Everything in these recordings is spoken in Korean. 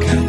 안녕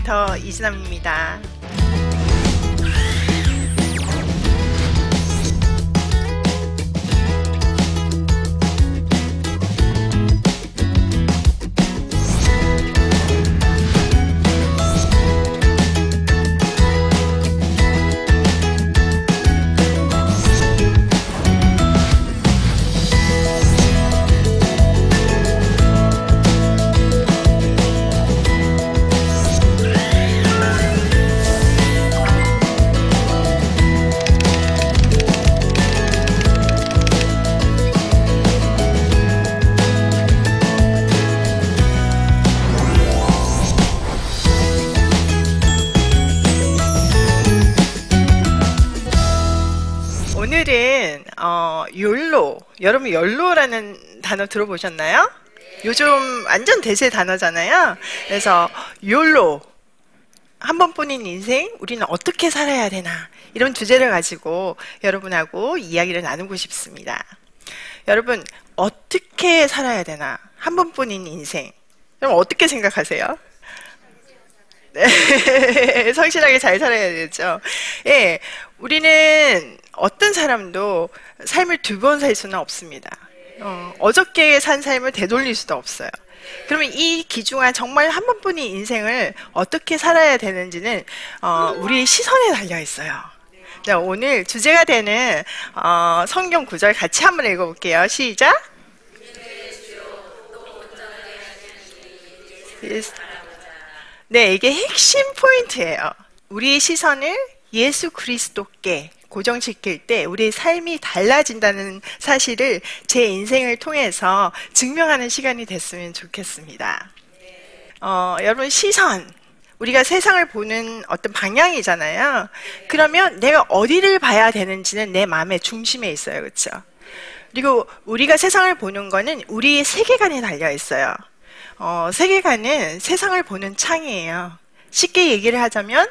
에이터 이진아입니다. 여러분 욜로라는 단어 들어보셨나요? 요즘 완전 대세 단어잖아요. 그래서 욜로 한 번뿐인 인생 우리는 어떻게 살아야 되나 이런 주제를 가지고 여러분하고 이야기를 나누고 싶습니다. 여러분 어떻게 살아야 되나 한 번뿐인 인생 여러분 어떻게 생각하세요? 네, 성실하게 잘 살아야 되죠. 예, 우리는 어떤 사람도 삶을 두 번 살 수는 없습니다. 어, 어저께 산 삶을 되돌릴 수도 없어요. 그러면 이 기중한 정말 한 번뿐인 인생을 어떻게 살아야 되는지는 어, 우리 시선에 달려 있어요. 자, 오늘 주제가 되는 어, 성경 구절 같이 한번 읽어볼게요. 시작. 네, 이게 핵심 포인트예요. 우리의 시선을 예수 그리스도께 고정시킬 때 우리의 삶이 달라진다는 사실을 제 인생을 통해서 증명하는 시간이 됐으면 좋겠습니다. 어, 여러분 시선 우리가 세상을 보는 어떤 방향이잖아요. 그러면 내가 어디를 봐야 되는지는 내 마음의 중심에 있어요. 그렇죠? 그리고 우리가 세상을 보는 거는 우리의 세계관에 달려 있어요. 어, 세계관은 세상을 보는 창이에요. 쉽게 얘기를 하자면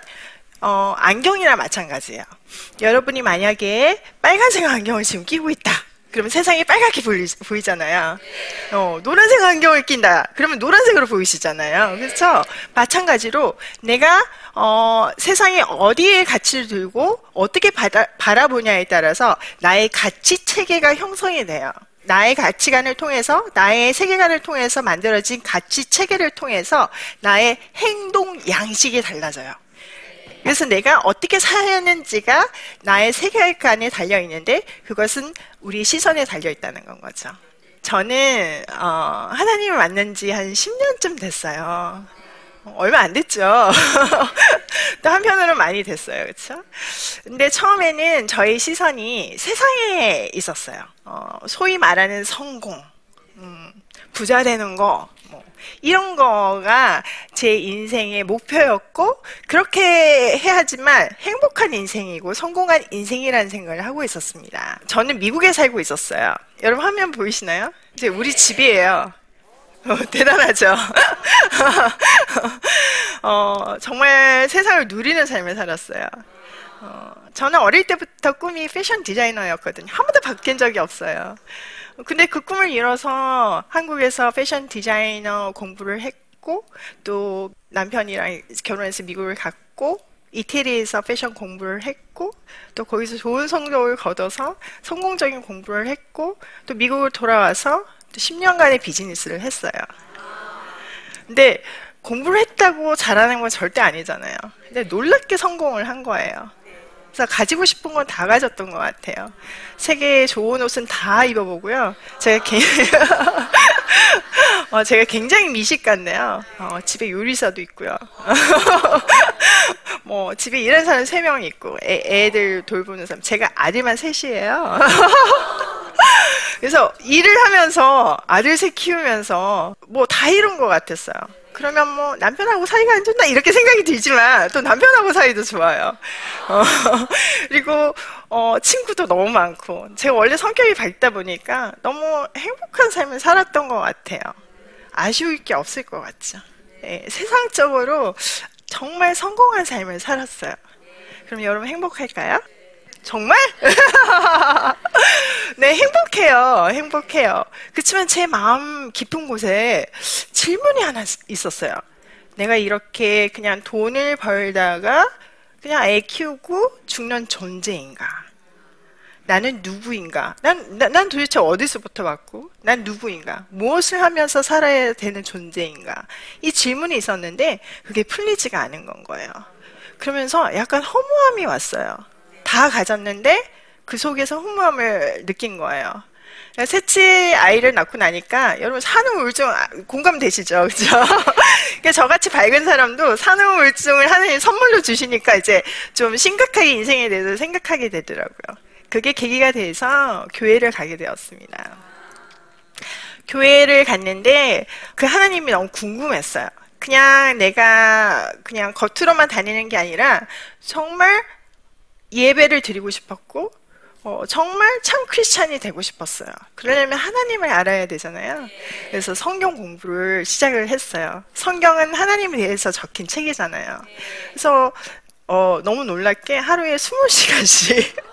어, 안경이나 마찬가지예요. 여러분이 만약에 빨간색 안경을 지금 끼고 있다. 그러면 세상이 빨갛게 보이, 보이 잖아요. 어, 노란색 안경을 낀다. 그러면 노란색으로 보이시잖아요. 그렇죠? 마찬가지로 내가 어, 세상에 어디에 가치를 두고 어떻게 바다, 바라보냐에 따라서 나의 가치 체계가 형성이 돼요. 나의 가치관을 통해서 나의 세계관을 통해서 만들어진 가치 체계를 통해서 나의 행동 양식이 달라져요. 그래서 내가 어떻게 사는지가 나의 세계관에 달려 있는데 그것은 우리 시선에 달려 있다는 건 거죠. 저는 어, 하나님을 만난 지 한 10년쯤 됐어요. 얼마 안 됐죠. 또 한편으로 많이 됐어요. 그렇죠? 근데 처음에는 저희 시선이 세상에 있었어요. 어, 소위 말하는 성공, 음, 부자 되는 거, 뭐, 이런 거가 제 인생의 목표였고 그렇게 해야지만 행복한 인생이고 성공한 인생이라는 생각을 하고 있었습니다. 저는 미국에 살고 있었어요. 여러분 화면 보이시나요? 이제 우리 집이에요. 어, 대단하죠. 어, 정말 세상을 누리는 삶을 살았어요. 어, 저는 어릴 때부터 꿈이 패션 디자이너였거든요. 한 번도 바뀐 적이 없어요. 근데 그 꿈을 이뤄서 한국에서 패션 디자이너 공부를 했고, 또 남편이랑 결혼해서 미국을 갔고, 이태리에서 패션 공부를 했고, 또 거기서 좋은 성적을 거둬서 성공적인 공부를 했고, 또 미국을 돌아와서 10년간의 비즈니스를 했어요. 근데 공부를 했다고 잘하는 건 절대 아니잖아요. 근데 놀랍게 성공을 한 거예요. 가지고 싶은 건 다 가졌던 것 같아요. 세계의 좋은 옷은 다 입어보고요. 제가, 개... 어, 제가 굉장히 미식 같네요. 어, 집에 요리사도 있고요. 뭐 집에 일하는 사람 세 명 있고 애, 들 돌보는 사람 제가 아들만 셋이에요. 그래서 일을 하면서 아들 셋 키우면서 뭐 다 이룬 것 같았어요. 그러면 뭐 남편하고 사이가 안 좋나 이렇게 생각이 들지만 또 남편하고 사이도 좋아요. 어, 그리고 어, 친구도 너무 많고 제가 원래 성격이 밝다 보니까 너무 행복한 삶을 살았던 것 같아요. 아쉬울 게 없을 것 같죠. 네, 세상적으로 정말 성공한 삶을 살았어요. 그럼 여러분 행복할까요? 정말? 네, 행복해요. 행복해요. 그렇지만 제 마음 깊은 곳에 질문이 하나 있었어요. 내가 이렇게 그냥 돈을 벌다가 그냥 애 키우고 죽는 존재인가? 나는 누구인가? 난, 난, 난 도대체 어디서부터 왔고? 난 누구인가? 무엇을 하면서 살아야 되는 존재인가? 이 질문이 있었는데, 그게 풀리지가 않은 건 거예요. 그러면서 약간 허무함이 왔어요. 다 가졌는데, 그 속에서 허무함을 느낀 거예요. 셋째 아이를 낳고 나니까 여러분 산후 우울증 아, 공감되시죠, 그죠? 그러니까 저같이 밝은 사람도 산후 우울증을 하나님 선물로 주시니까 이제 좀 심각하게 인생에 대해서 생각하게 되더라고요. 그게 계기가 돼서 교회를 가게 되었습니다. 교회를 갔는데 그 하나님이 너무 궁금했어요. 그냥 내가 그냥 겉으로만 다니는 게 아니라 정말 예배를 드리고 싶었고 어, 정말 참 크리스찬이 되고 싶었어요. 그러려면 하나님을 알아야 되잖아요. 그래서 성경 공부를 시작을 했어요. 성경은 하나님에 대해서 적힌 책이잖아요. 그래서 어, 너무 놀랍게 하루에 20시간씩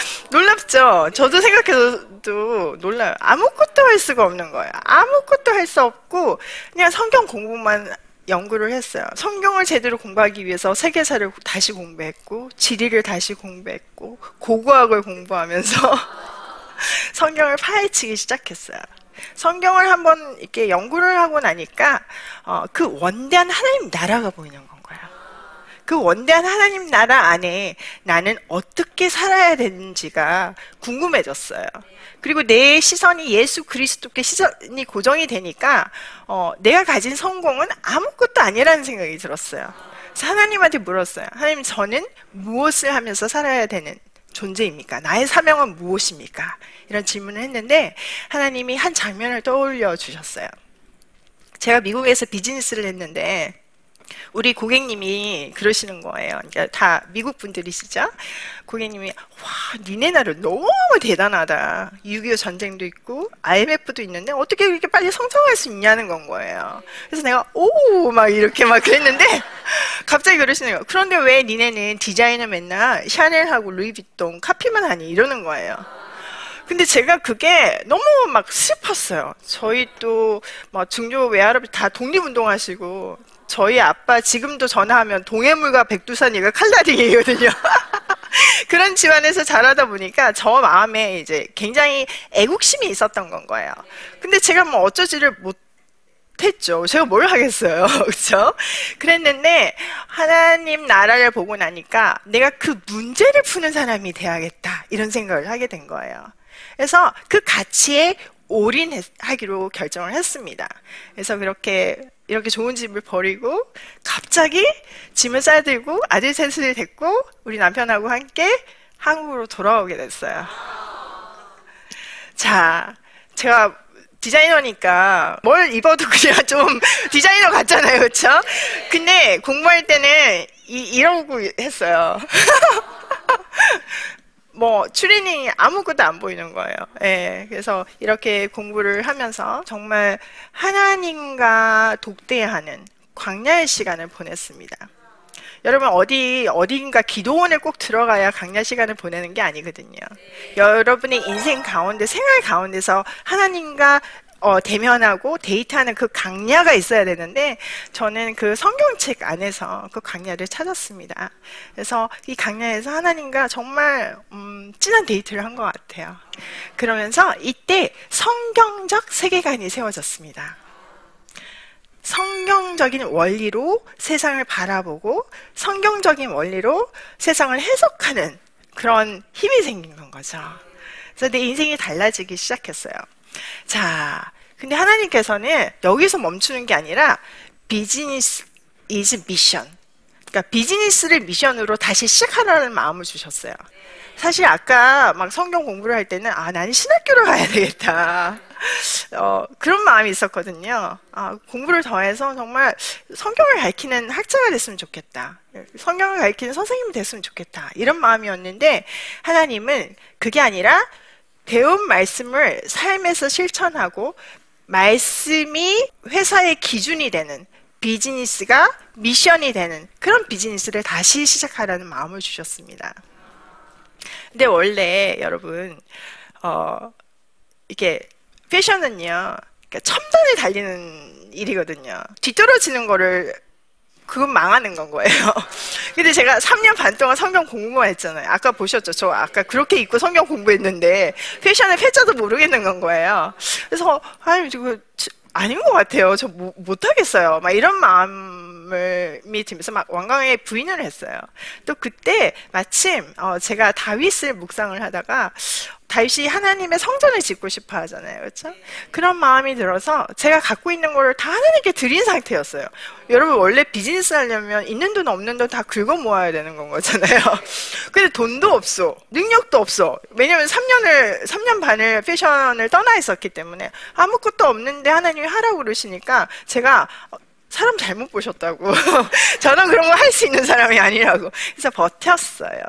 놀랍죠? 저도 생각해도 놀라요. 아무것도 할 수가 없는 거예요. 아무것도 할 수 없고 그냥 성경 공부만 연구를 했어요. 성경을 제대로 공부하기 위해서 세계사를 다시 공부했고, 지리를 다시 공부했고, 고고학을 공부하면서 성경을 파헤치기 시작했어요. 성경을 한번 이렇게 연구를 하고 나니까 어, 그 원대한 하나님 나라가 보이는 건 거예요. 그 원대한 하나님 나라 안에 나는 어떻게 살아야 되는지가 궁금해졌어요. 그리고 내 시선이 예수 그리스도께 시선이 고정이 되니까 어, 내가 가진 성공은 아무것도 아니라는 생각이 들었어요. 그래서 하나님한테 물었어요. 하나님 저는 무엇을 하면서 살아야 되는 존재입니까? 나의 사명은 무엇입니까? 이런 질문을 했는데 하나님이 한 장면을 떠올려 주셨어요. 제가 미국에서 비즈니스를 했는데 우리 고객님이 그러시는 거예요. 그러니까 다 미국 분들이시죠? 고객님이 와 니네 나라 너무 대단하다. 6.25 전쟁도 있고 IMF도 있는데 어떻게 이렇게 빨리 성장할 수 있냐는 건 거예요. 그래서 내가 오 막 이렇게 막 그랬는데 갑자기 그러시는 거예요. 그런데 왜 니네는 디자인을 맨날 샤넬하고 루이비통 카피만 하니 이러는 거예요. 근데 제가 그게 너무 막 슬펐어요. 저희 또 막 중조 외할아버지 다 독립운동하시고 저희 아빠 지금도 전화하면 동해물과 백두산이가 칼날이거든요. 그런 집안에서 자라다 보니까 저 마음에 이제 굉장히 애국심이 있었던 건 거예요. 근데 제가 뭐 어쩌지를 못 했죠. 제가 뭘 하겠어요. 그렇죠? 그랬는데 하나님 나라를 보고 나니까 내가 그 문제를 푸는 사람이 돼야겠다. 이런 생각을 하게 된 거예요. 그래서 그 가치에 올인하기로 결정을 했습니다. 그래서 그렇게 이렇게 좋은 집을 버리고 갑자기 짐을 싸들고 아들 셋을 데리고 우리 남편하고 함께 한국으로 돌아오게 됐어요. 자, 제가 디자이너니까 뭘 입어도 그냥 좀 디자이너 같잖아요, 그렇죠? 근데 공부할 때는 이, 이러고 했어요. 뭐 추리닝이 아무것도 안 보이는 거예요. 예, 그래서 이렇게 공부를 하면서 정말 하나님과 독대하는 광야의 시간을 보냈습니다. 여러분 어디 어디인가 기도원에 꼭 들어가야 강야 시간을 보내는 게 아니거든요. 여러분의 인생 가운데 생활 가운데서 하나님과 어, 대면하고 데이트하는 그 강야가 있어야 되는데 저는 그 성경책 안에서 그 강야를 찾았습니다. 그래서 이 강야에서 하나님과 정말 음, 진한 데이트를 한 것 같아요. 그러면서 이때 성경적 세계관이 세워졌습니다. 성경적인 원리로 세상을 바라보고 성경적인 원리로 세상을 해석하는 그런 힘이 생긴 건 거죠. 그래서 내 인생이 달라지기 시작했어요. 자, 근데 하나님께서는 여기서 멈추는 게 아니라 비즈니스 이즈 미션. 그러니까 비즈니스를 미션으로 다시 시작하라는 마음을 주셨어요. 사실 아까 막 성경 공부를 할 때는 아 나는 신학교를 가야 되겠다. 어, 그런 마음이 있었거든요. 아, 공부를 더해서 정말 성경을 가르치는 학자가 됐으면 좋겠다. 성경을 가르치는 선생님이 됐으면 좋겠다. 이런 마음이었는데 하나님은 그게 아니라 배운 말씀을 삶에서 실천하고 말씀이 회사의 기준이 되는 비즈니스가 미션이 되는 그런 비즈니스를 다시 시작하라는 마음을 주셨습니다. 근데 원래 여러분 어 이게 패션은요 그러니까 첨단에 달리는 일이거든요. 뒤떨어지는 거를 그건 망하는 건 거예요. 근데 제가 3년 반 동안 성경 공부만 했잖아요. 아까 보셨죠? 저 아까 그렇게 입고 성경 공부했는데 패션의 패자도 모르겠는 건 거예요. 그래서 아니 이거 아닌 것 같아요. 저 못 하겠어요. 막 이런 마음 마음이 들면서 막 왕강에 부인을 했어요. 또 그때 마침 어 제가 다윗을 묵상을 하다가 다윗이 하나님의 성전을 짓고 싶어 하잖아요. 그렇죠? 그런 마음이 들어서 제가 갖고 있는 거를 다 하나님께 드린 상태였어요. 여러분 원래 비즈니스 하려면 있는 돈 없는 돈 다 긁어 모아야 되는 건 거잖아요. 근데 돈도 없어. 능력도 없어. 왜냐면 3년을 3년 반을 패션을 떠나 있었기 때문에 아무것도 없는데 하나님이 하라고 그러시니까 제가 사람 잘못 보셨다고. 저는 그런 거 할 수 있는 사람이 아니라고. 그래서 버텼어요.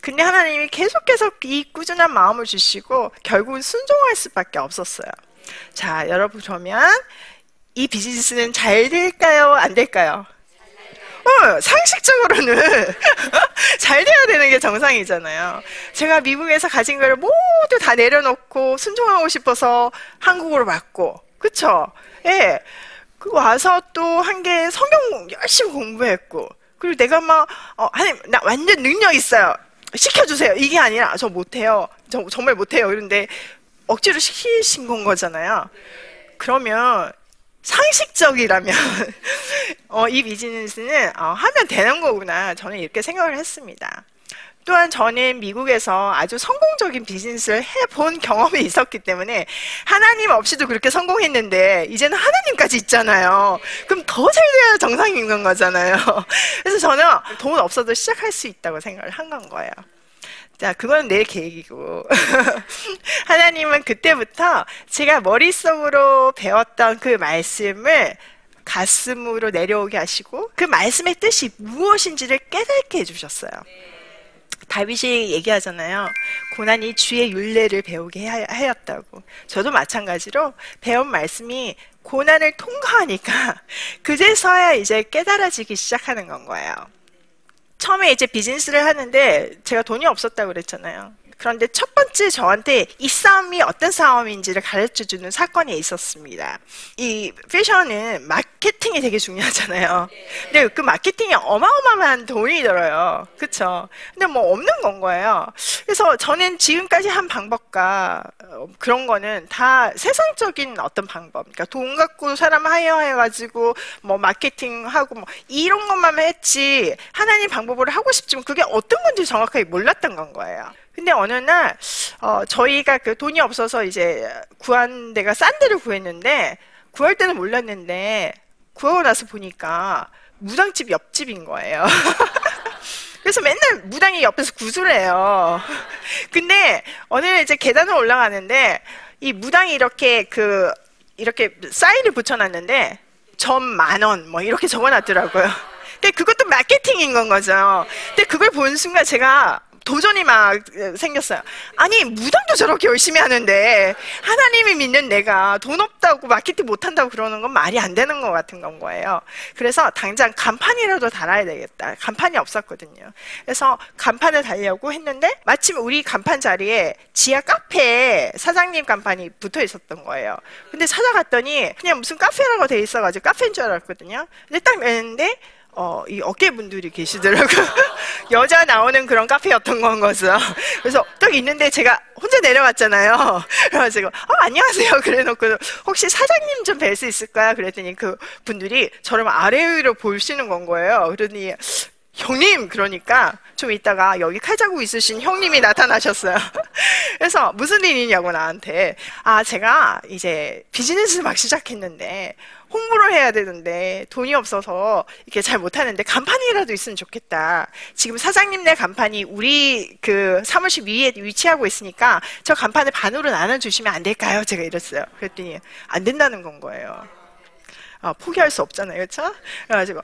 근데 하나님이 계속해서 이 꾸준한 마음을 주시고 결국은 순종할 수밖에 없었어요. 자, 여러분 그러면 이 비즈니스는 잘 될까요? 안 될까요? 어, 상식적으로는 잘 돼야 되는 게 정상이잖아요. 제가 미국에서 가진 걸 모두 다 내려놓고 순종하고 싶어서 한국으로 왔고, 그쵸? 예. 그 와서 또한게 성경 열심히 공부했고 그리고 내가 막 어, 하나님 나 완전 능력 있어요. 시켜주세요. 이게 아니라 저 못해요. 저 정말 못해요. 그런데 억지로 시키신 건 거잖아요. 그러면 상식적이라면 어, 이 비즈니스는 어, 하면 되는 거구나. 저는 이렇게 생각을 했습니다 또한 저는 미국에서 아주 성공적인 비즈니스를 해본 경험이 있었기 때문에 하나님 없이도 그렇게 성공했는데 이제는 하나님까지 있잖아요. 그럼 더 잘 돼야 정상인 건 거잖아요. 그래서 저는 돈 없어도 시작할 수 있다고 생각을 한 건 거예요. 자, 그건 내 계획이고. 하나님은 그때부터 제가 머릿속으로 배웠던 그 말씀을 가슴으로 내려오게 하시고 그 말씀의 뜻이 무엇인지를 깨닫게 해주셨어요. 다윗이 얘기하잖아요. 고난이 주의 윤례를 배우게 하였다고. 저도 마찬가지로 배운 말씀이 고난을 통과하니까 그제서야 이제 깨달아지기 시작하는 건 거예요. 처음에 이제 비즈니스를 하는데 제가 돈이 없었다고 그랬잖아요. 그런데 첫 번째 저한테 이 싸움이 어떤 싸움인지를 가르쳐 주는 사건이 있었습니다. 이 패션은 마케팅이 되게 중요하잖아요. 근데 그 마케팅이 어마어마한 돈이 들어요. 그쵸? 근데 뭐 없는 건 거예요. 그래서 저는 지금까지 한 방법과 어, 그런 거는 다 세상적인 어떤 방법. 그러니까 돈 갖고 사람 하여해가지고 뭐 마케팅하고 뭐 이런 것만 했지 하나님 방법으로 하고 싶지만 그게 어떤 건지 정확하게 몰랐던 건 거예요. 근데 어느 날 어, 저희가 그 돈이 없어서 이제 구한 데가 싼 데를 구했는데 구할 때는 몰랐는데 구하고 나서 보니까 무당집 옆집인 거예요. 그래서 맨날 무당이 옆에서 구슬 해요. 근데 어느 날 이제 계단을 올라가는데 이 무당이 이렇게 그 이렇게 사인을 붙여놨는데 점 만 원 뭐 이렇게 적어놨더라고요. 근데 그것도 마케팅인 건 거죠. 근데 그걸 본 순간 제가 도전이 막 생겼어요. 아니 무당도 저렇게 열심히 하는데 하나님이 믿는 내가 돈 없다고 마케팅 못한다고 그러는 건 말이 안 되는 것 같은 건 거예요. 그래서 당장 간판이라도 달아야 되겠다. 간판이 없었거든요. 그래서 간판을 달려고 했는데 마침 우리 간판 자리에 지하 카페 사장님 간판이 붙어 있었던 거예요. 근데 찾아갔더니 그냥 무슨 카페라고 돼 있어가지고 카페인 줄 알았거든요. 근데 딱 내는데 어, 이 어깨분들이 계시더라고요. 여자 나오는 그런 카페였던 건 거죠. 그래서 딱 있는데 제가 혼자 내려왔잖아요. 그래가지고, 어, 안녕하세요. 그래 놓고, 혹시 사장님 좀 뵐 수 있을까요? 그랬더니 그 분들이 저를 아래 위로 보시는 건 거예요. 그러더니, 형님 그러니까 좀 이따가 여기 칼자국 있으신 형님이 나타나셨어요. 그래서 무슨 일이냐고 나한테 아 제가 이제 비즈니스 막 시작했는데 홍보를 해야 되는데 돈이 없어서 이렇게 잘 못하는데 간판이라도 있으면 좋겠다. 지금 사장님네 간판이 우리 그 사무실 위에 위치하고 있으니까 저 간판을 반으로 나눠주시면 안 될까요? 제가 이랬어요. 그랬더니 안 된다는 건 거예요. 아, 포기할 수 없잖아요. 그렇죠? 그래가지고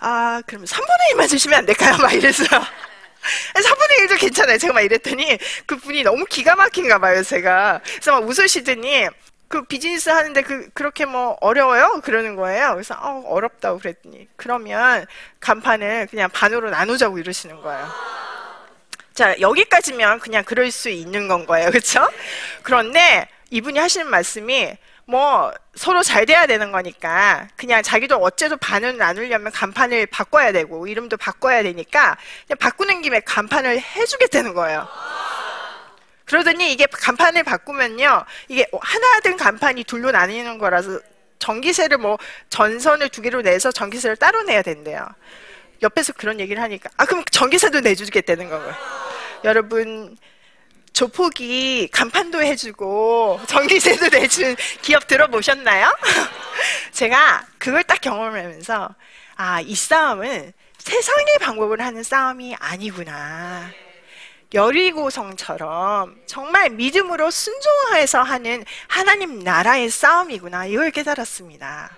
아, 그러면 3분의 1만 주시면 안 될까요? 막 이랬어요. 3분의 1도 괜찮아요. 제가 막 이랬더니 그 분이 너무 기가 막힌가 봐요, 제가. 그래서 막 웃으시더니 그 비즈니스 하는데 그, 그렇게 뭐 어려워요? 그러는 거예요. 그래서 어, 어렵다고 그랬더니 그러면 간판을 그냥 반으로 나누자고 이러시는 거예요. 자, 여기까지면 그냥 그럴 수 있는 건 거예요. 그렇죠? 그런데 이분이 하시는 말씀이 뭐 서로 잘 돼야 되는 거니까 그냥 자기도 어째도 반을 나누려면 간판을 바꿔야 되고 이름도 바꿔야 되니까 그냥 바꾸는 김에 간판을 해주겠다는 거예요. 그러더니 이게 간판을 바꾸면요 이게 하나 된 간판이 둘로 나뉘는 거라서 전기세를 뭐 전선을 두 개로 내서 전기세를 따로 내야 된대요. 옆에서 그런 얘기를 하니까 아 그럼 전기세도 내주겠다는 거예요. 여러분 조폭이 간판도 해주고 전기세도 내준 기업 들어보셨나요? 제가 그걸 딱 경험하면서 아, 이 싸움은 세상의 방법을 하는 싸움이 아니구나. 여리고성처럼 정말 믿음으로 순종해서 하는 하나님 나라의 싸움이구나. 이걸 깨달았습니다.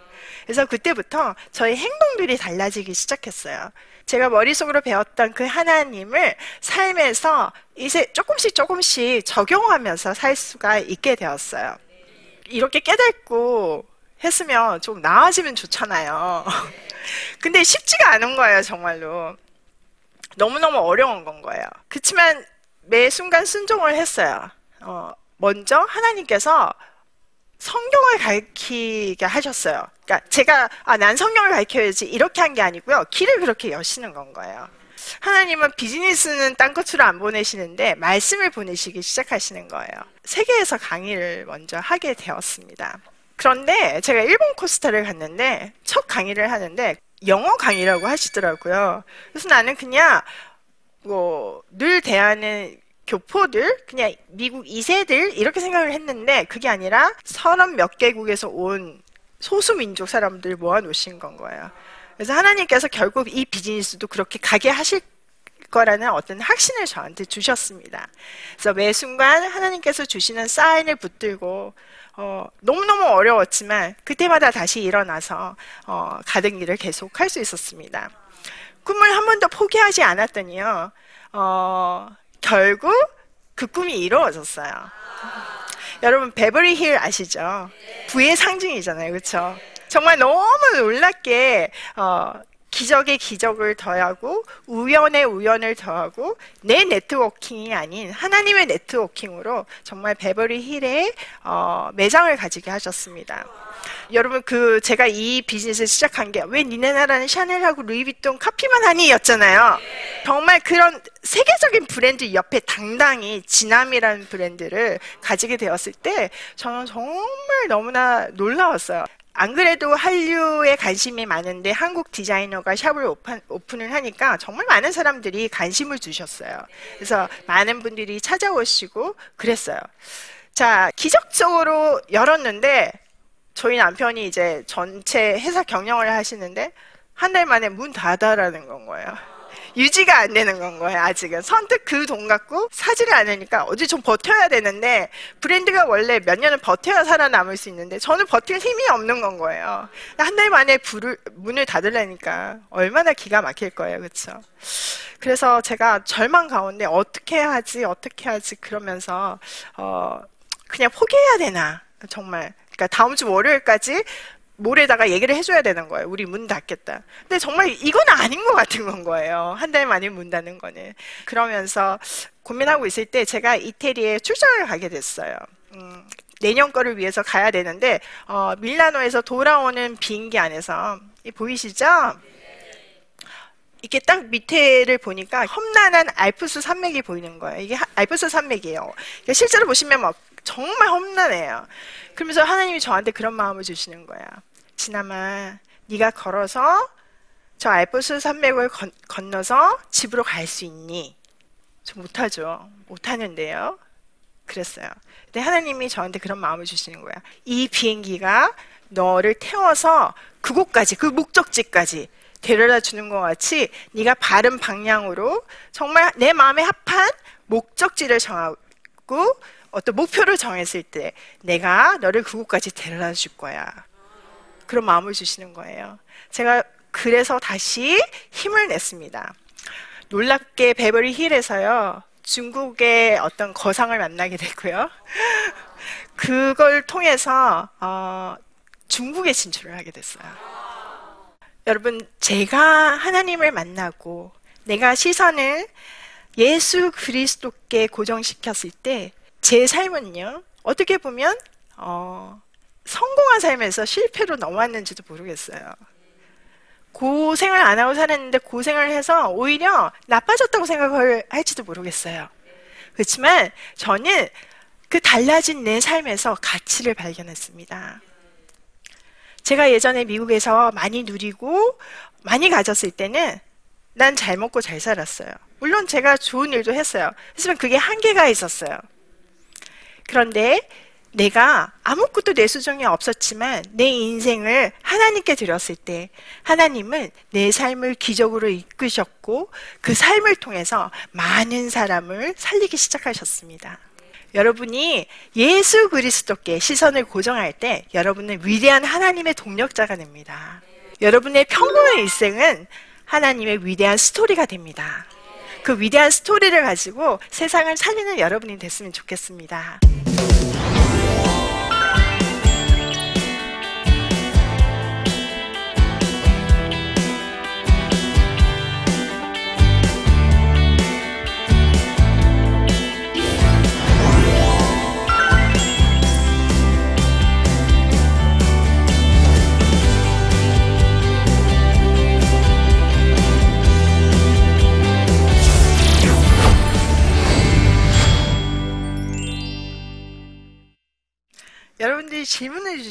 그래서 그때부터 저희 행동들이 달라지기 시작했어요. 제가 머릿속으로 배웠던 그 하나님을 삶에서 이제 조금씩 조금씩 적용하면서 살 수가 있게 되었어요. 이렇게 깨닫고 했으면 좀 나아지면 좋잖아요. 근데 쉽지가 않은 거예요, 정말로. 너무너무 어려운 건 거예요. 그렇지만 매 순간 순종을 했어요. 어, 먼저 하나님께서 성경을 가르치게 하셨어요. 그러니까 제가 아, 난 성경을 가르쳐야지 이렇게 한 게 아니고요. 길을 그렇게 여시는 건 거예요. 하나님은 비즈니스는 딴 곳으로 안 보내시는데 말씀을 보내시기 시작하시는 거예요. 세계에서 강의를 먼저 하게 되었습니다. 그런데 제가 일본 코스타를 갔는데 첫 강의를 하는데 영어 강의라고 하시더라고요. 그래서 나는 그냥 뭐 늘 대하는 교포들, 그냥 미국 2세들 이렇게 생각을 했는데 그게 아니라 서른 몇 개국에서 온 소수민족 사람들 모아놓으신 건 거예요. 그래서 하나님께서 결국 이 비즈니스도 그렇게 가게 하실 거라는 어떤 확신을 저한테 주셨습니다. 그래서 매 순간 하나님께서 주시는 사인을 붙들고 어, 너무너무 어려웠지만 그때마다 다시 일어나서 어, 가던 일을 계속 할 수 있었습니다. 꿈을 한 번도 포기하지 않았더니요. 어, 결국 그 꿈이 이루어졌어요. 여러분 베버리 힐 아시죠? 부의 상징이잖아요, 그렇죠? 정말 너무 놀랍게 어, 기적의 기적을 더하고 우연의 우연을 더하고 내 네트워킹이 아닌 하나님의 네트워킹으로 정말 베버리 힐에 어, 매장을 가지게 하셨습니다. 여러분 그 제가 이 비즈니스를 시작한 게 왜 니네 나라는 샤넬하고 루이비통 카피만 하니였잖아요. 정말 그런 세계적인 브랜드 옆에 당당히 지남이라는 브랜드를 가지게 되었을 때 저는 정말 너무나 놀라웠어요. 안 그래도 한류에 관심이 많은데 한국 디자이너가 샵을 오픈, 오픈을 하니까 정말 많은 사람들이 관심을 주셨어요. 그래서 많은 분들이 찾아오시고 그랬어요. 자, 기적적으로 열었는데 저희 남편이 이제 전체 회사 경영을 하시는데 한 달 만에 문 닫아라는 건 거예요. 유지가 안 되는 건 거예요, 아직은. 선뜻 그 돈 갖고 사지를 않으니까 어디 좀 버텨야 되는데 브랜드가 원래 몇 년을 버텨야 살아남을 수 있는데 저는 버틸 힘이 없는 건 거예요. 한 달 만에 불을, 문을 닫으려니까 얼마나 기가 막힐 거예요, 그렇죠? 그래서 제가 절망 가운데 어떻게 하지, 어떻게 하지 그러면서 어, 그냥 포기해야 되나 정말 그러니까 다음 주 월요일까지 모레다가 얘기를 해줘야 되는 거예요. 우리 문 닫겠다. 근데 정말 이건 아닌 것 같은 건 거예요. 한 달 만에 문 닫는 거는. 그러면서 고민하고 있을 때 제가 이태리에 출장을 가게 됐어요. 음, 내년 거를 위해서 가야 되는데 어, 밀라노에서 돌아오는 비행기 안에서 보이시죠? 이렇게 딱 밑에를 보니까 험난한 알프스 산맥이 보이는 거예요. 이게 알프스 산맥이에요. 그러니까 실제로 보시면 막 정말 험난해요. 그러면서 하나님이 저한테 그런 마음을 주시는 거야. 지나마 네가 걸어서 저 알프스 산맥을 건, 건너서 집으로 갈 수 있니? 저 못하죠. 못하는데요. 그랬어요. 근데 하나님이 저한테 그런 마음을 주시는 거야. 이 비행기가 너를 태워서 그곳까지, 그 목적지까지 데려다 주는 것 같이 네가 바른 방향으로 정말 내 마음에 합한 목적지를 정하고 어떤 목표를 정했을 때 내가 너를 그곳까지 데려다 줄 거야. 그런 마음을 주시는 거예요. 제가 그래서 다시 힘을 냈습니다. 놀랍게 베버리 힐에서요. 중국의 어떤 거상을 만나게 됐고요. 그걸 통해서 어, 중국에 진출을 하게 됐어요. 여러분, 제가 하나님을 만나고 내가 시선을 예수 그리스도께 고정시켰을 때 제 삶은요, 어떻게 보면, 어, 성공한 삶에서 실패로 넘어왔는지도 모르겠어요. 고생을 안 하고 살았는데 고생을 해서 오히려 나빠졌다고 생각을 할지도 모르겠어요. 그렇지만 저는 그 달라진 내 삶에서 가치를 발견했습니다. 제가 예전에 미국에서 많이 누리고 많이 가졌을 때는 난 잘 먹고 잘 살았어요. 물론 제가 좋은 일도 했어요. 하지만 그게 한계가 있었어요. 그런데 내가 아무것도 내 수종이 없었지만 내 인생을 하나님께 드렸을 때 하나님은 내 삶을 기적으로 이끄셨고 그 삶을 통해서 많은 사람을 살리기 시작하셨습니다. 여러분이 예수 그리스도께 시선을 고정할 때 여러분은 위대한 하나님의 동력자가 됩니다. 여러분의 평범한 일생은 하나님의 위대한 스토리가 됩니다. 그 위대한 스토리를 가지고 세상을 살리는 여러분이 됐으면 좋겠습니다.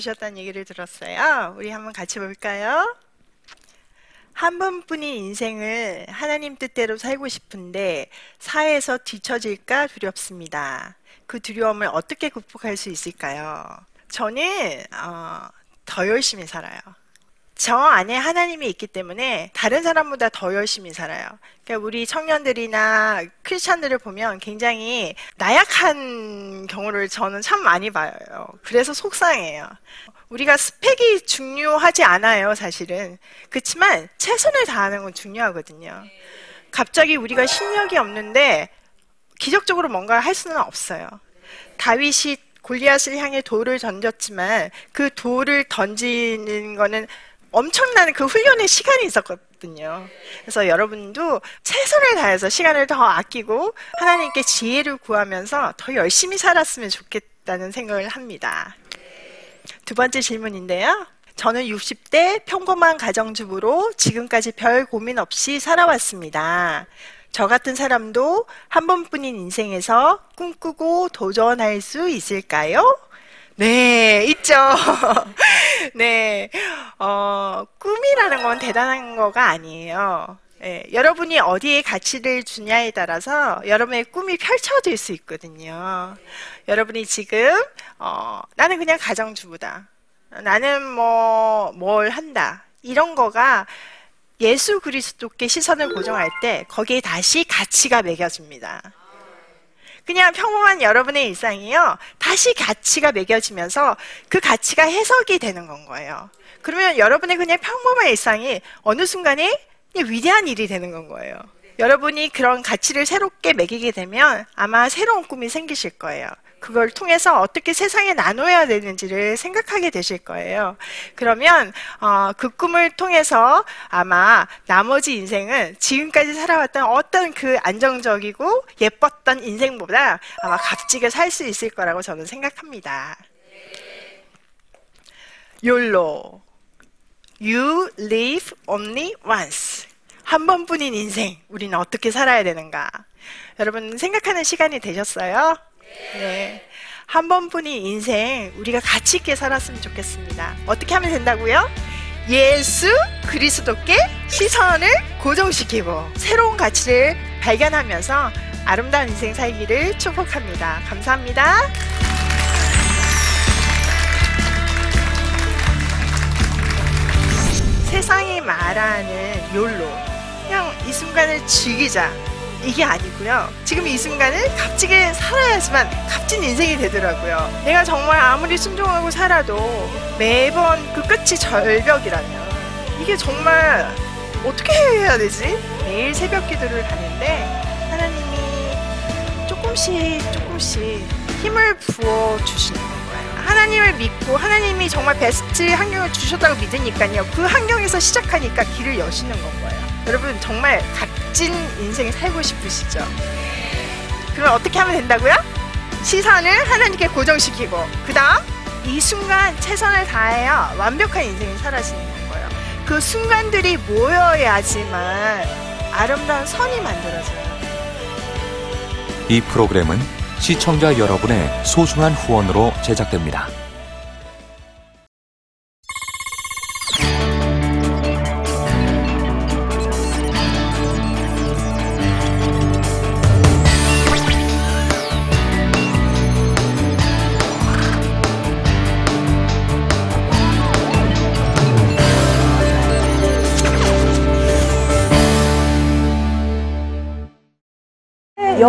주셨다는 얘기를 들었어요. 우리 한번 같이 볼까요? 한 번뿐인 인생을 하나님 뜻대로 살고 싶은데 사회에서 뒤처질까 두렵습니다. 그 두려움을 어떻게 극복할 수 있을까요? 저는 어, 더 열심히 살아요. 저 안에 하나님이 있기 때문에 다른 사람보다 더 열심히 살아요. 그러니까 우리 청년들이나 크리스찬들을 보면 굉장히 나약한 경우를 저는 참 많이 봐요. 그래서 속상해요. 우리가 스펙이 중요하지 않아요, 사실은. 그렇지만 최선을 다하는 건 중요하거든요. 갑자기 우리가 실력이 없는데 기적적으로 뭔가 할 수는 없어요. 다윗이 골리앗을 향해 돌을 던졌지만 그 돌을 던지는 거는 엄청난 그 훈련의 시간이 있었거든요. 그래서 여러분도 최선을 다해서 시간을 더 아끼고 하나님께 지혜를 구하면서 더 열심히 살았으면 좋겠다는 생각을 합니다. 두 번째 질문인데요. 저는 60대 평범한 가정주부로 지금까지 별 고민 없이 살아왔습니다. 저 같은 사람도 한 번뿐인 인생에서 꿈꾸고 도전할 수 있을까요? 네, 있죠. 네, 어, 꿈이라는 건 대단한 거가 아니에요. 네, 여러분이 어디에 가치를 주냐에 따라서 여러분의 꿈이 펼쳐질 수 있거든요. 여러분이 지금, 어, 나는 그냥 가정주부다. 나는 뭐, 뭘 한다. 이런 거가 예수 그리스도께 시선을 고정할 때 거기에 다시 가치가 매겨집니다. 그냥 평범한 여러분의 일상이요. 다시 가치가 매겨지면서 그 가치가 해석이 되는 건 거예요. 그러면 여러분의 그냥 평범한 일상이 어느 순간에 위대한 일이 되는 건 거예요. 여러분이 그런 가치를 새롭게 매기게 되면 아마 새로운 꿈이 생기실 거예요. 그걸 통해서 어떻게 세상에 나눠야 되는지를 생각하게 되실 거예요. 그러면 어, 그 꿈을 통해서 아마 나머지 인생은 지금까지 살아왔던 어떤 그 안정적이고 예뻤던 인생보다 아마 값지게 살 수 있을 거라고 저는 생각합니다. YOLO You live only once. 한 번뿐인 인생, 우리는 어떻게 살아야 되는가? 여러분 생각하는 시간이 되셨어요? 네. 한 번뿐인 인생 우리가 가치 있게 살았으면 좋겠습니다. 어떻게 하면 된다고요? 예수 그리스도께 시선을 고정시키고 새로운 가치를 발견하면서 아름다운 인생 살기를 축복합니다. 감사합니다. 세상이 말하는 욜로 그냥 이 순간을 즐기자 이게 아니고요 지금 이 순간을 값지게 살아야지만 값진 인생이 되더라고요 내가 정말 아무리 순종하고 살아도 매번 그 끝이 절벽이라면 이게 정말 어떻게 해야 되지? 매일 새벽 기도를 가는데 하나님이 조금씩 조금씩 힘을 부어 주시는 거예요. 하나님을 믿고 하나님이 정말 베스트 환경을 주셨다고 믿으니까요. 그 환경에서 시작하니까 길을 여시는 건 거예요. 여러분 정말 값 진 인생 살고 싶으시죠? 그럼 어떻게 하면 된다고요? 시선을 하나님께 고정시키고 그 다음 이 순간 최선을 다해야 완벽한 인생이 사라지는 거예요. 그 순간들이 모여야지만 아름다운 선이 만들어져요. 이 프로그램은 시청자 여러분의 소중한 후원으로 제작됩니다.